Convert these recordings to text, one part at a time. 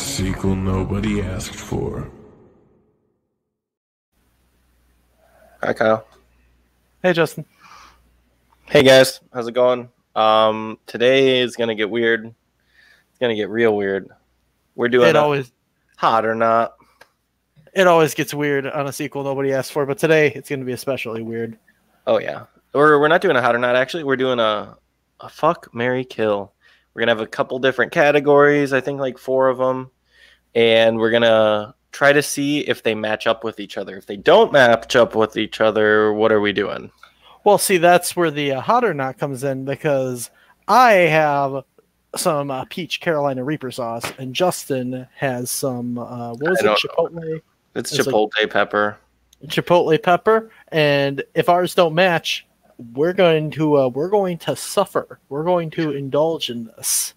sequel nobody asked for. Hi, Kyle. Hey, Justin. Hey, guys. How's it going? Um, today is gonna get weird. It's gonna get real weird. We're doing It always hot or not. it always gets weird on a sequel nobody asked for, but today it's going to be especially weird. Oh yeah. Or we're not doing a hot or not. Actually, we're doing a a fuck, marry kill. We're gonna have a couple different categories. I think like four of them, and we're gonna try to see if they match up with each other. If they don't match up with each other, what are we doing? Well, see, that's where the uh, hot or not comes in because I have some uh, peach Carolina Reaper sauce, and Justin has some uh, what was it, chipotle It's, It's like- chipotle pepper. chipotle pepper, and if ours don't match, we're going to uh, we're going to suffer. We're going to indulge in this.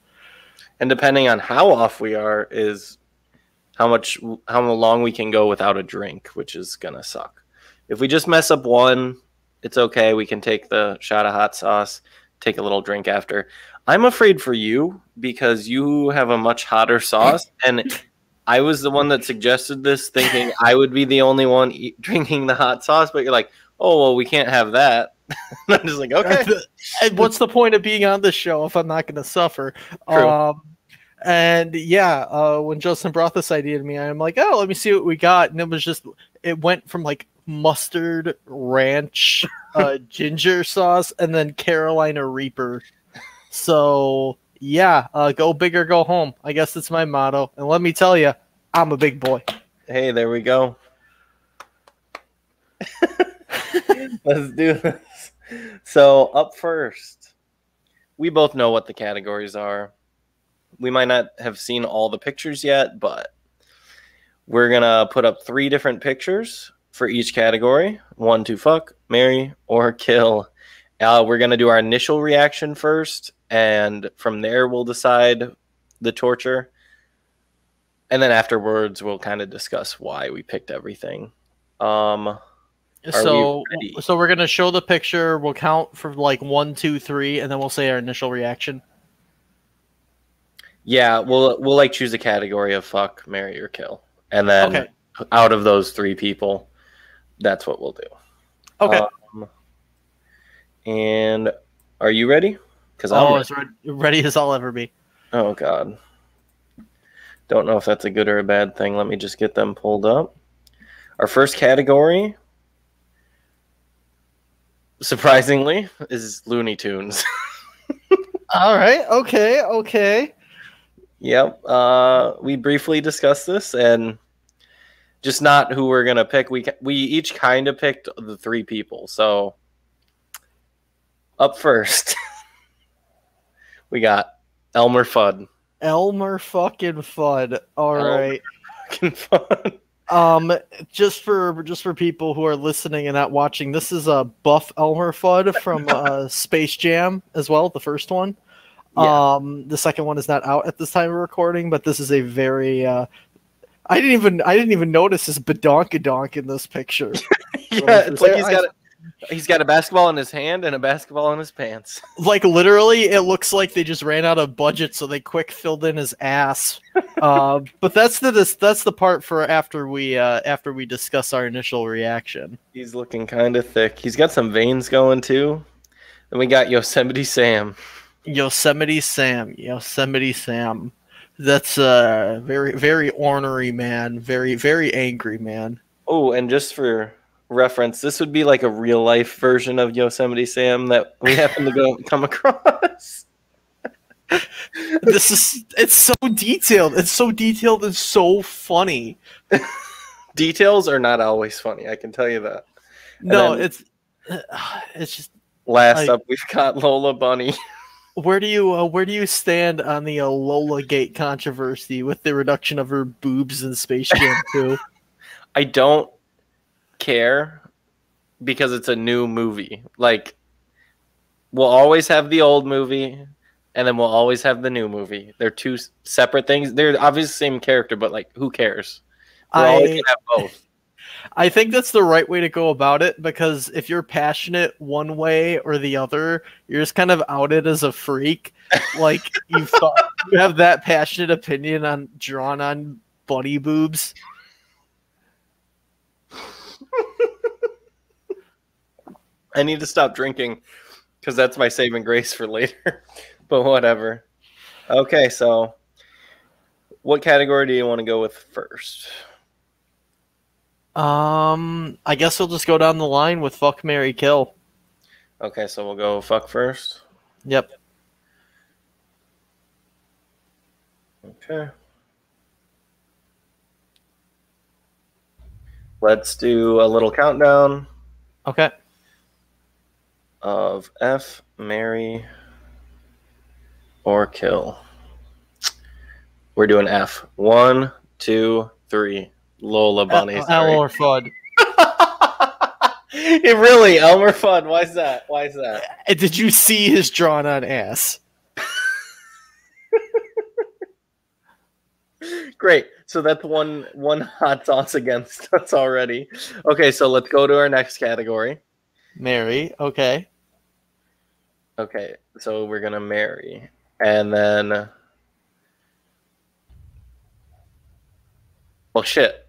and depending on how off we are is how much how long we can go without a drink which is gonna suck. If we just mess up one it's okay. We can take the shot of hot sauce take a little drink after. I'm afraid for you because you have a much hotter sauce and i was the one that suggested this thinking i would be the only one eat, drinking the hot sauce but you're like oh well we can't have that i'm just like okay and what's the point of being on this show if I'm not going to suffer? True. Um, and yeah, uh, when Justin brought this idea to me, I'm like, oh, let me see what we got, and it was just it went from like mustard, ranch, uh, ginger sauce, and then Carolina Reaper. So yeah, uh, go big or go home. I guess that's my motto. And let me tell you, I'm a big boy. Hey, there we go. Let's do this. So, up first, we both know what the categories are. We might not have seen all the pictures yet, but we're to put up three different pictures for each category one to fuck, marry, or kill. Uh, we're to do our initial reaction first, and from there, we'll decide the torture and then afterwards we'll kind of discuss why we picked everything. Um, we so ready? so we're gonna show the picture. We'll count for like one, two, three, and then we'll say our initial reaction. yeah, we'll we'll like choose a category of fuck, marry, or kill, and then Okay. out of those three people, that's what we'll do. Okay. Um, and are you ready? Because I'm oh, ready. as ready, ready as I'll ever be. oh god, don't know if that's a good or a bad thing. Let me just get them pulled up. Our first category, surprisingly, is Looney Tunes. All right. Okay. Okay. Yep. Uh, we briefly discussed this, and just not who we're gonna pick. We we each kind of picked the three people. So up first, we got Elmer Fudd. Elmer fucking Fudd. All Elmer. right. Fucking Fudd. Um, just for just for people who are listening and not watching, this is a buff Elmer Fudd from uh, Space Jam as well, the first one. Yeah. Um, the second one is not out at this time of recording, but this is a very uh, I didn't even I didn't even notice this badonkadonk in this picture. yeah, it's like he's I- got a, he's got a basketball in his hand and a basketball in his pants. like literally it looks like they just ran out of budget so they quick filled in his ass uh, but that's the this, that's the part for after we uh, after we discuss our initial reaction He's looking kind of thick. He's got some veins going too. Then we got Yosemite Sam. yosemite sam yosemite sam that's a very very ornery man very very angry man Oh, and just for reference, this would be like a real life version of Yosemite Sam that we happen to go come across. this is it's so detailed it's so detailed and so funny Details are not always funny, I can tell you that. no it's it's just Last up, we've got Lola Bunny. Where do you uh, where do you stand on the uh, Lola Gate controversy with the reduction of her boobs in Space Jam 2? I don't care because it's a new movie. Like, we'll always have the old movie, and then we'll always have the new movie. They're two separate things. They're obviously the same character, but like, who cares? We're always I gonna have both. I think that's the right way to go about it because if you're passionate one way or the other, you're just kind of outed as a freak. Like you thought you have that passionate opinion on drawn on bunny boobs. I need to stop drinking because that's my saving grace for later. but whatever. Okay, so what category do you want to go with first? Um, I guess we'll just go down the line with fuck marry Kill. Okay, so we'll go fuck first. Yep. Okay. Let's do a little countdown Okay. Of F, marry, or kill. We're doing F. One, two, three. Lola Bunny. Elmer Fudd. it really Elmer Fudd. Why is that? Why is that? Uh, Did you see his drawn on ass? Great. So that's one one hot sauce against us already. Okay, so let's go to our next category. Marry. Okay. Okay, so we're gonna marry, and then, well, shit.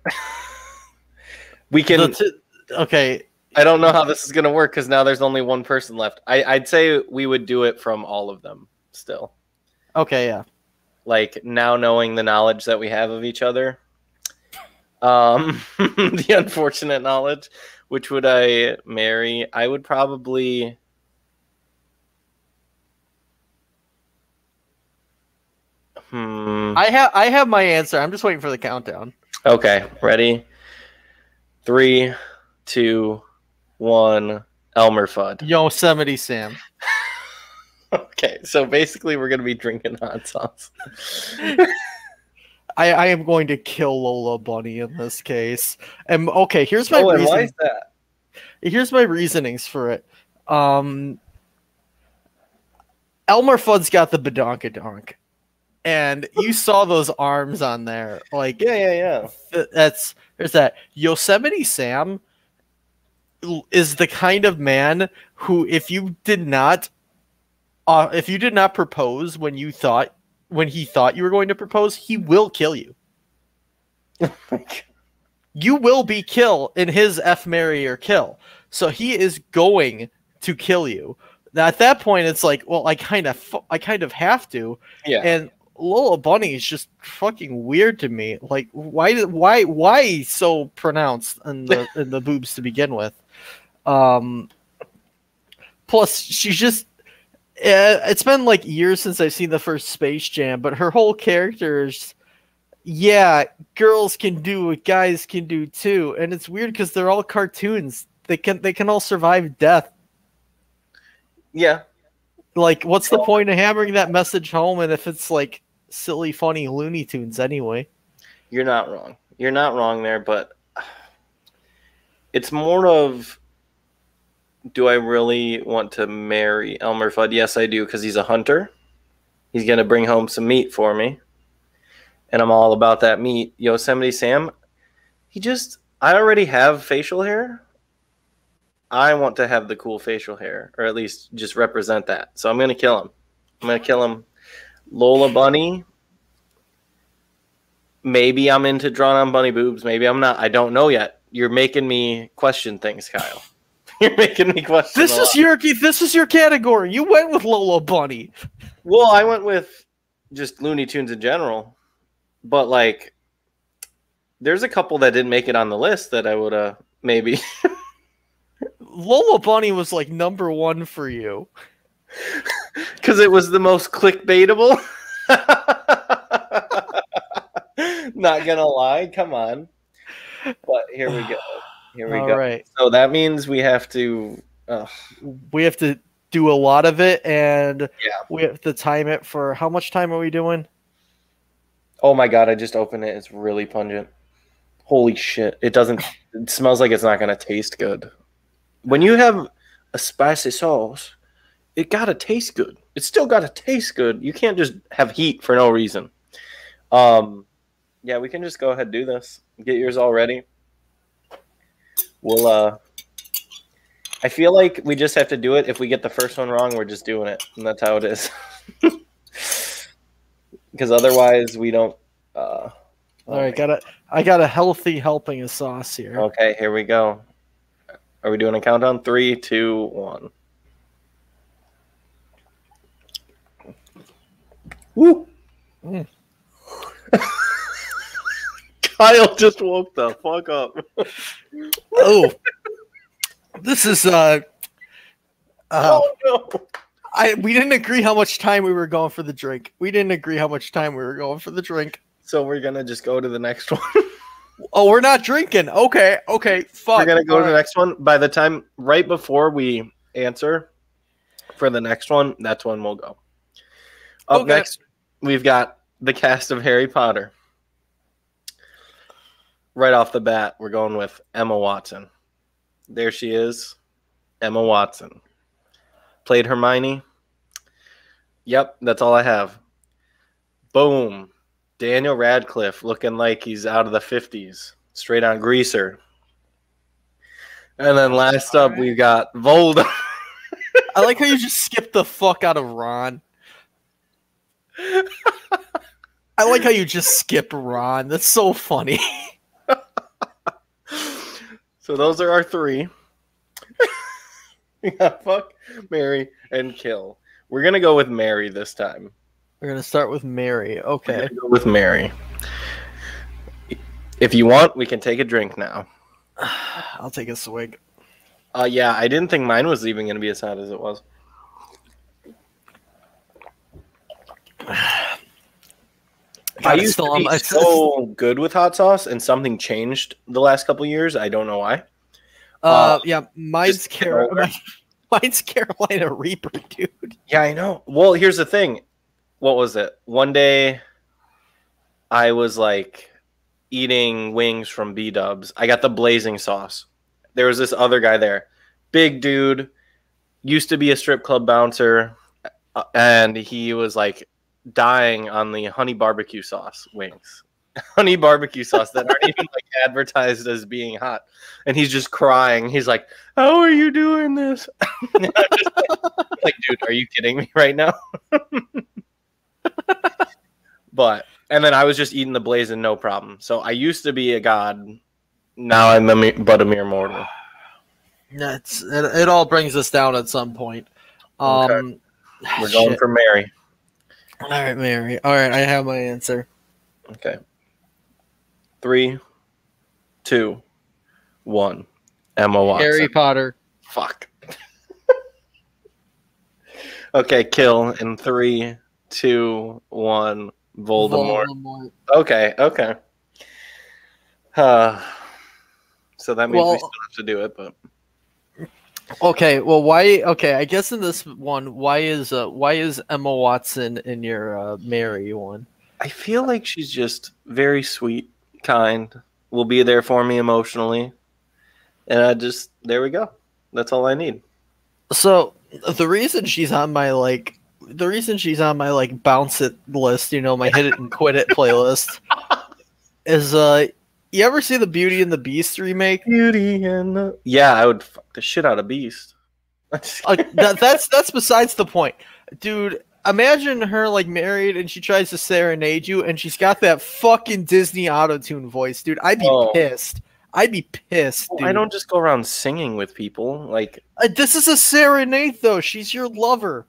we can. T- okay. I don't know how this is gonna work because now there's only one person left. I, I'd say we would do it from all of them still. Okay. Yeah. Like now knowing the knowledge that we have of each other. Um, the unfortunate knowledge. Which would I marry? I would probably. Hmm. I have. I have my answer. I'm just waiting for the countdown. Okay, ready? Three, two, one. Elmer Fudd. Yosemite Sam. Okay, so basically, we're gonna be drinking hot sauce. I, I am going to kill Lola Bunny in this case. And okay, here's my Oh, reason. Here's my reasonings for it. Um, Elmer Fudd's got the badonkadonk, and you saw those arms on there. Like Yeah, yeah, yeah. that's there's that Yosemite Sam is the kind of man who if you did not uh, if you did not propose when you thought when he thought you were going to propose he will kill you you will be kill in his f marry or kill so he is going to kill you Now, at that point it's like well i kind of i kind of have to yeah. and Lola Bunny is just fucking weird to me. Like, why? did- Why? Why so pronounced in the in the boobs to begin with? Um. Plus, she's just. Uh, it's been like years since I've seen the first Space Jam, but her whole character is, yeah, girls can do what guys can do too, and it's weird because they're all cartoons. They can they can all survive death. yeah. Like, what's the point of hammering that message home? And if it's like silly, funny Looney Tunes anyway. You're not wrong. You're not wrong there, but it's more of do I really want to marry Elmer Fudd? Yes, I do, because he's a hunter. He's going to bring home some meat for me. And I'm all about that meat. Yosemite Sam, he just, I already have facial hair. I want to have the cool facial hair, or at least just represent that. So I'm going to kill him. I'm going to kill him. Lola Bunny, maybe I'm into drawn on bunny boobs. Maybe I'm not. I don't know yet. You're making me question things, Kyle. You're making me question. This is your this is your category. You went with Lola Bunny. Well, I went with just Looney Tunes in general, but like, there's a couple that didn't make it on the list that I would have maybe. Lola Bunny was like number one for you. because it was the most clickbaitable. Not gonna lie, come on. But here we go. Here we All go. right. So that means we have to. Uh, We have to do a lot of it, and Yeah. we have to time it for how much time are we doing? oh my god! I just opened it. It's really pungent. Holy shit! It doesn't. It smells like it's not gonna taste good. When you have a spicy sauce, it gotta taste good. It's still gotta taste good. You can't just have heat for no reason. Um, yeah, we can just go ahead and do this. Get yours all ready. We'll uh I feel like we just have to do it. If we get the first one wrong, we're just doing it. And that's how it is. Because otherwise we don't uh All right, got a I got a healthy helping of sauce here. Okay, here we go. Are we doing a countdown? Three, two, one. Woo! Mm. Kyle just woke the fuck up. Oh, this is uh, uh, oh no! I we didn't agree how much time we were going for the drink. We didn't agree how much time we were going for the drink. So we're gonna just go to the next one. Oh, we're not drinking. Okay, okay, fuck. we're gonna go to the All right. next one. By the time right before we answer for the next one, that's when we'll go. Up Okay. next, we've got the cast of Harry Potter. Right off the bat, we're going with Emma Watson. There she is, Emma Watson. Played Hermione. Yep, that's all I have. Boom. Daniel Radcliffe looking like he's out of the 50s, straight on greaser. And then last up, we've got Voldemort. I like how you just skipped the fuck out of Ron. I like how you just skip Ron. That's so funny. so those are our three. we got fuck, marry, and kill. We're gonna go with marry this time. We're gonna start with marry. We're Okay. go with marry. If you want, we can take a drink now. I'll take a swig. Uh, yeah, I didn't think mine was even gonna be as hot as it was. I used still to be so good with hot sauce, and something changed the last couple years. I don't know why. Uh, Uh, yeah, mine's just Car- over. mine's Carolina Reaper, dude. Yeah, I know. Well, here's the thing. What was it? One day I was like eating wings from B Dubs. I got the blazing sauce. There was this other guy there. Big dude, used to be a strip club bouncer, uh, and he was like dying on the honey barbecue sauce wings. honey barbecue sauce that aren't even like advertised as being hot. And he's just crying. He's like, How are you doing this? Like, like, dude, are you kidding me right now? but and then I was just eating the blazing, no problem. So I used to be a god. Now I'm a, but a mere mortal. That's it, it. All brings us down at some point. Um, Okay. We're going shit. for marry. All right, marry. All right, I have my answer. Okay. Three, two, one. Emma Watson. Harry Potter. Fuck. okay, kill in three, two, one. Voldemort. Voldemort. Okay, okay. Uh, so that means Well- we still have to do it, but Okay, well, why? Okay, I guess in this one, why is uh, why is Emma Watson in your uh, marry one? I feel like she's just very sweet, kind, will be there for me emotionally. And I just, there we go. That's all I need. So the reason she's on my like, the reason she's on my like bounce it list, you know, my hit it and quit it playlist, is uh, you ever see the Beauty and the Beast remake? Beauty and the... Yeah, I would fuck the shit out of Beast. I'm Uh, that, that's that's besides the point, dude. Imagine her like married and she tries to serenade you and she's got that fucking Disney auto tune voice, dude. I'd be Oh. pissed. I'd be pissed, dude. I don't just go around singing with people. Like, Uh, this is a serenade though. She's your lover.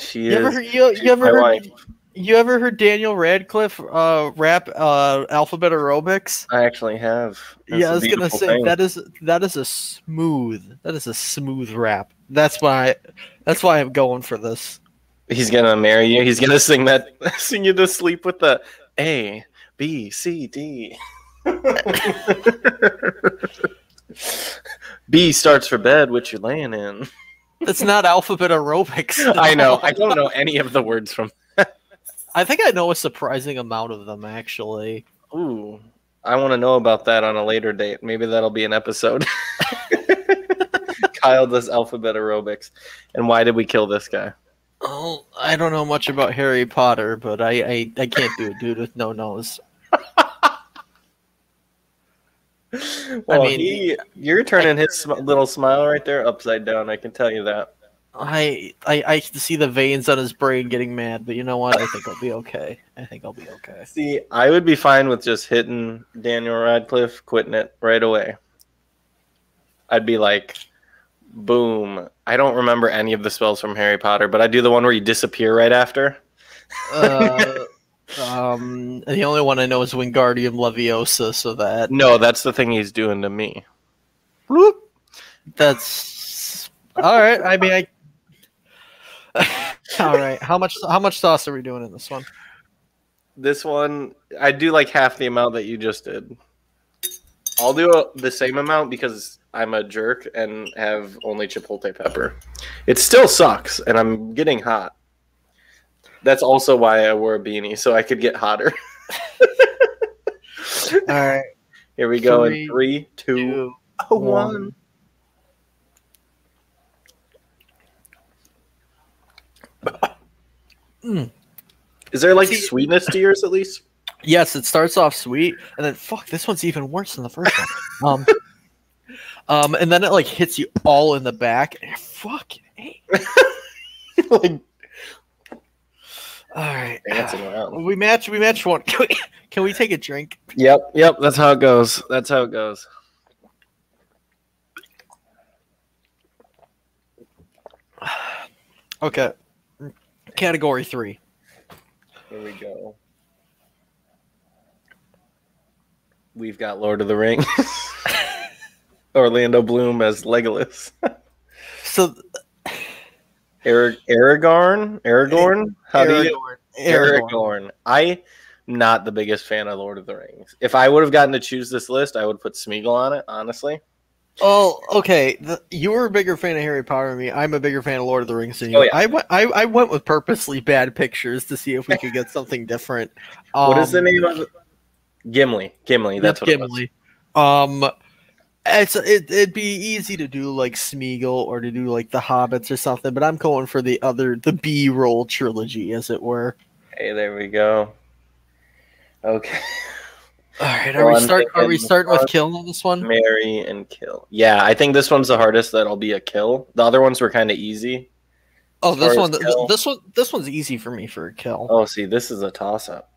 She You is. ever heard, you, you ever heard wife. you ever heard Daniel Radcliffe uh, rap uh, alphabet aerobics? I actually have. That's yeah, I was gonna say thing. that is that is a smooth that is a smooth rap. That's why that's why I'm going for this. He's gonna marry you. He's gonna sing that, sing you to sleep with the A, B, C, D. B starts for bed, which you're laying in. That's not alphabet aerobics. I know. I don't know any of the words from. I think I know a surprising amount of them actually. Ooh, I want to know about that on a later date. Maybe that'll be an episode. Kyle does alphabet aerobics, and why did we kill this guy? Oh, I don't know much about Harry Potter, but I I, I can't do a dude with no nose. Well, mean- he, you're turning his sm- little smile right there upside down. I can tell you that. I, I I can see the veins on his brain getting mad, but you know what? I think I'll be okay. I think I'll be okay. See, I would be fine with just hitting Daniel Radcliffe, quitting it right away. I'd be like, boom. I don't remember any of the spells from Harry Potter, but I do the one where you disappear right after. Uh, um, the only one I know is Wingardium Leviosa, so that No, that's the thing he's doing to me. that's all right. I mean, I. all right. How much? How much sauce are we doing in this one? This one, I do like half the amount that you just did. I'll do a, the same amount because I'm a jerk and have only chipotle pepper. It still sucks, and I'm getting hot. That's also why I wore a beanie, so I could get hotter. All right. Here we go Three, in three, two, Two, one. one. Mm. Is there like See- sweetness to yours at least? Yes, it starts off sweet, and then fuck, this one's even worse than the first one. Um, um, and then it like hits you all in the back. And you're fucking. A. like All right. We match. We match one. Can we, can we take a drink? Yep, yep. That's how it goes. That's how it goes. Okay. Category three. Here we go. We've got Lord of the Rings. Orlando Bloom as Legolas. So Arag- Aragorn? Aragorn? How do you Aragorn. Aragorn. I'm not the biggest fan of Lord of the Rings. If I would have gotten to choose this list, I would put Smeagol on it, honestly. Oh, okay. The, you're a bigger fan of Harry Potter than me. I'm a bigger fan of Lord of the Rings than you. Oh, yeah. I went. I, I went with purposely bad pictures to see if we could get something different. what is the Um, name of it? Gimli. Gimli, that's what it was. Gimli. Um, it's it, it'd be easy to do like Smeagol or to do like the Hobbits or something, but I'm going for the other the B roll trilogy, as it were. Hey, there we go. Okay. All right, are we Well, I'm start? Are we starting with kill on this one? Marry and kill. Yeah, I think this one's the hardest that'll be a kill. The other ones were kind of easy. Oh, this one. kill. This one. This one's easy for me for a kill. Oh, see, this is a toss up.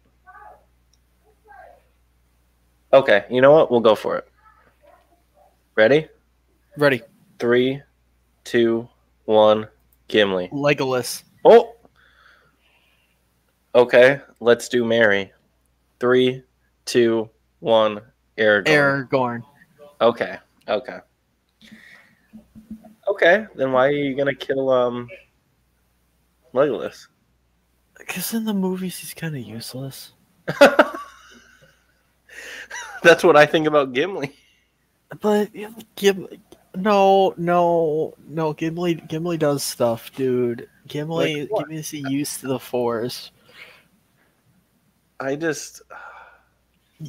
Okay, you know what? We'll go for it. Ready? Ready? Three, two, one. Gimli. Legolas. Oh. Okay, let's do marry. Three, two, one. Aragorn. Aragorn. Okay. Okay. Okay. Then why are you gonna kill um Legolas? Because in the movies he's kind of useless. That's what I think about Gimli. But Gimli, no, no, no. Gimli, Gimli does stuff, dude. Gimli, Like what? Gimli's used to the Force. I just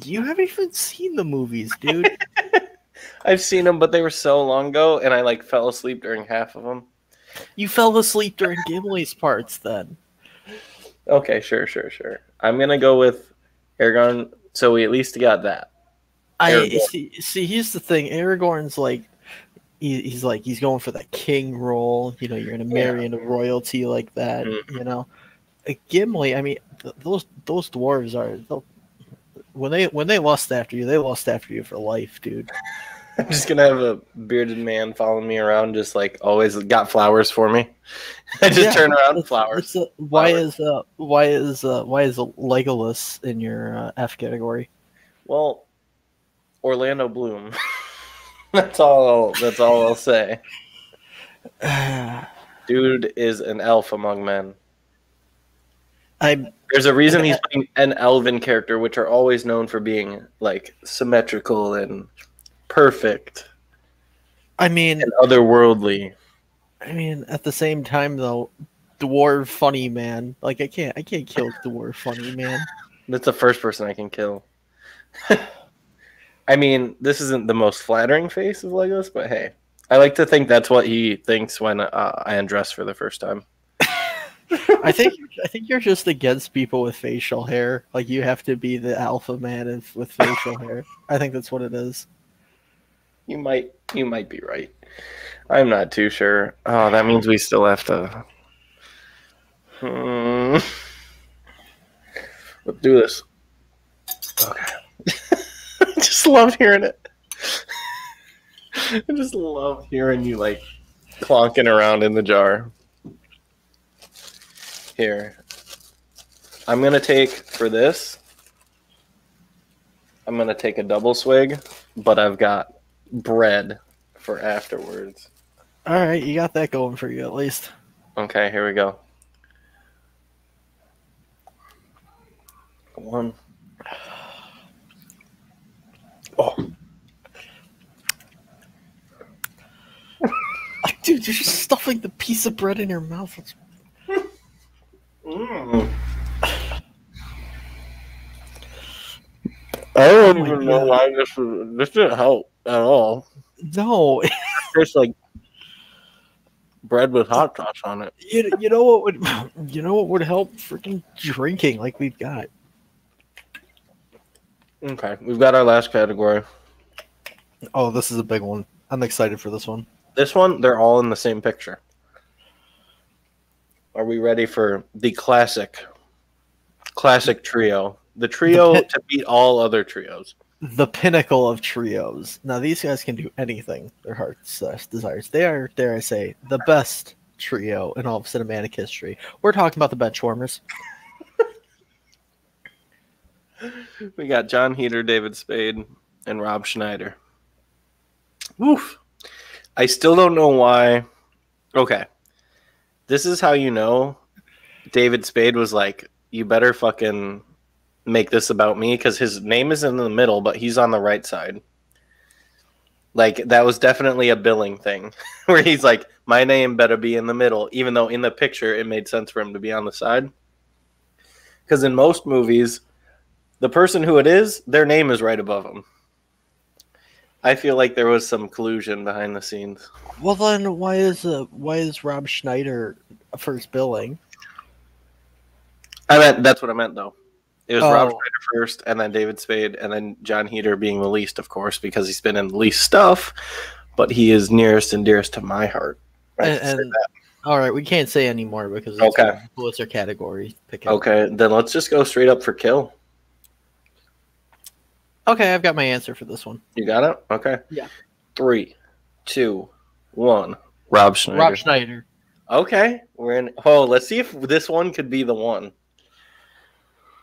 You haven't even seen the movies, dude. I've seen them, but they were so long ago, and I like fell asleep during half of them. you fell asleep during Gimli's parts, then. Okay, sure, sure, sure. I'm gonna go with Aragorn. So we at least got that. I see. See, here's the thing. Aragorn's like, he, he's like, he's going for that king role. You know, you're gonna marry into royalty like that. Mhm. You know, Uh, Gimli. I mean, th- those those dwarves are. When they when they lust after you, they lust after you for life, dude. I'm just gonna have a bearded man following me around, just like always got flowers for me. I just Yeah, turn around, It's- flowers. it's, uh, why Flowers. is uh why is uh why is Legolas in your uh, F category? Well, Orlando Bloom. that's all. That's all I'll say. Dude is an elf among men. I There's a reason he's playing an elven character, which are always known for being like symmetrical and perfect I mean and otherworldly. I mean at the same time though, dwarf funny man. Like I can't I can't kill dwarf funny man. That's the first person I can kill. I mean, this isn't the most flattering face of Legos, but hey, I like to think that's what he thinks when uh, I undress for the first time. I think I think you're just against people with facial hair. Like you have to be the alpha man and with facial hair. I think that's what it is. You might you might be right. I'm not too sure. Oh, that means we still have to. Hmm. Let's do this. Okay. Just love hearing it. I just love hearing you like clonking around in the jar. Here. I'm gonna take for this. I'm gonna take a double swig, but I've got bread for afterwards. All right, you got that going for you at least. Okay, here we go. One. Oh, dude, you're just stuffing the piece of bread in your mouth. It's- mm. I don't Oh my even know God. why this was, this didn't help at all. No, It tastes like bread with hot sauce on it. you, you know what would you know what would help? Freaking drinking like we've got. Okay, we've got our last category. Oh, this is a big one. I'm excited for this one. This one, they're all in the same picture. Are we ready for the classic, classic trio? The trio The to beat all other trios. The pinnacle of trios. Now these guys can do anything their hearts uh, desires. They are, dare I say, the best trio in all of cinematic history. We're talking about the Benchwarmers. We got Jon Heder, David Spade, and Rob Schneider. Oof. I still don't know why. Okay. This is how you know David Spade was like, you better fucking make this about me because his name is in the middle, but he's on the right side. Like, that was definitely a billing thing where he's like, my name better be in the middle, even though in the picture it made sense for him to be on the side. Because in most movies, the person who it is, their name is right above them. I feel like there was some collusion behind the scenes. Well, then why is uh, why is Rob Schneider first billing? I meant that's what I meant though. It was Rob Oh. Schneider first, and then David Spade, and then Jon Heder being the least, of course, because he's been in the least stuff. But he is nearest and dearest to my heart. And, and- all right, we can't say anymore because it's Okay. our category? Pick. Okay, then let's just go straight up for kill. Okay, I've got my answer for this one. You got it? Okay. Yeah. Three, two, one. Rob Schneider. Rob Schneider. okay, we're in. Oh, let's see if this one could be the one.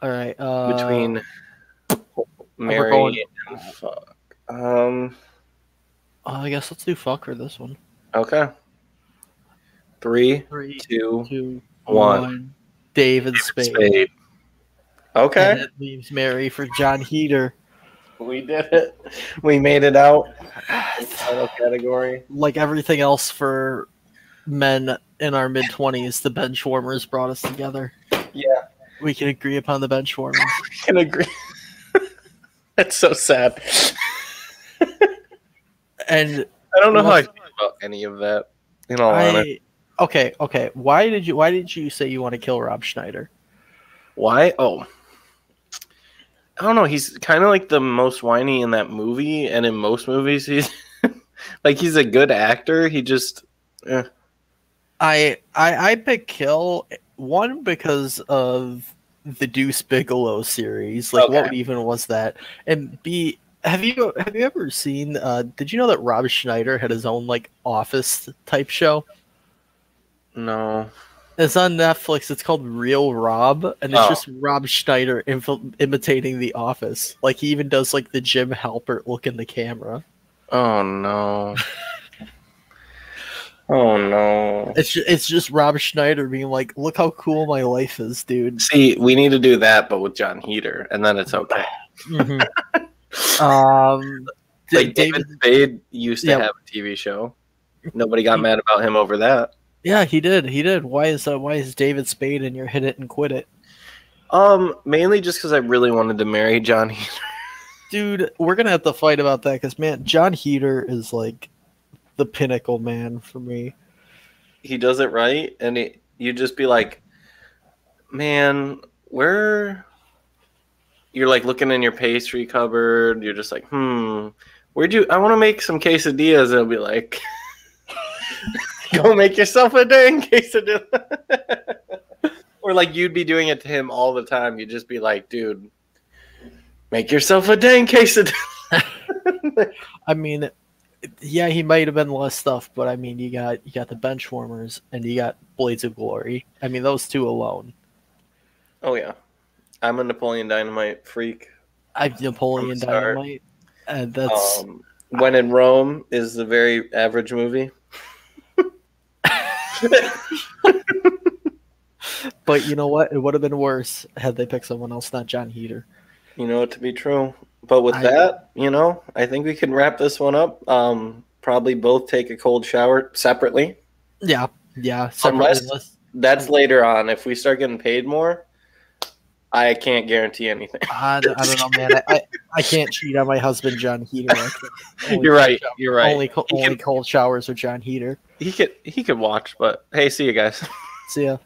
All right. Uh, between marry going- and fuck. Um. oh, I guess let's do fuck for this one. Okay. Three, Three, two, two, one. one. David Spade. spade. And Okay, it leaves marry for Jon Heder. We did it. We made it out. Final category. Like everything else for men in our mid twenties, the bench warmers brought us together. Yeah, We can agree upon the bench warmers. I can agree. That's so sad. And I don't know how I feel about any of that. In all honesty, I okay, okay. Why did you why did you say you want to kill Rob Schneider? why? Oh, I don't know. He's kind of like the most whiny in that movie, and in most movies, he's like he's a good actor. He just eh. I I I pick kill one because of the Deuce Bigalow series. Like what even was that? And B have you have you ever seen uh did you know that Rob Schneider had his own like office type show? no. It's on Netflix. It's called Real Rob, and it's Oh. just Rob Schneider imitating The Office. Like he even does like the Jim Halpert look in the camera. Oh no. oh no. It's just, it's just Rob Schneider being like, "Look how cool my life is, dude." See, we need to do that, but with Jon Heder, and then it's okay. Mhm. um, Like David Spade used to Yeah. have a TV show. Nobody got mad about him over that. Yeah, he did. He did. Why is uh, why is David Spade in your hit it and quit it, Um, mainly just because I really wanted to marry Jon Heder. dude? We're gonna have to fight about that because man, Jon Heder is like the pinnacle man for me. He does it right, and it, you just be like, man, where? You're like looking in your pastry cupboard. You're just like, hmm, Where'd you? I want to make some quesadillas. It'll be like, go make yourself a dang quesadilla. or like you'd be doing it to him all the time. You'd just be like, dude, make yourself a dang quesadilla. I mean, yeah, he might have been less stuff, but I mean, you got you got the bench warmers and you got Blades of Glory. I mean, those two alone. oh yeah, I'm a Napoleon Dynamite freak. I Napoleon the. Dynamite. And that's Um, when in Rome is a very average movie. but you know what? It would have been worse had they picked someone else, not Jon Heder. You know it to be true. But with I- that, you know, I think we can wrap this one up. Um, probably both take a cold shower separately. Yeah, yeah. unless- That's later on. If we start getting paid more, I can't guarantee anything. I, don't- I don't know, man. I, I, I can't cheat on my husband, Jon Heder. I can- only You're right. shower- You're right. Only, only can- cold showers with Jon Heder. He could he could watch, but hey, see you guys. See ya.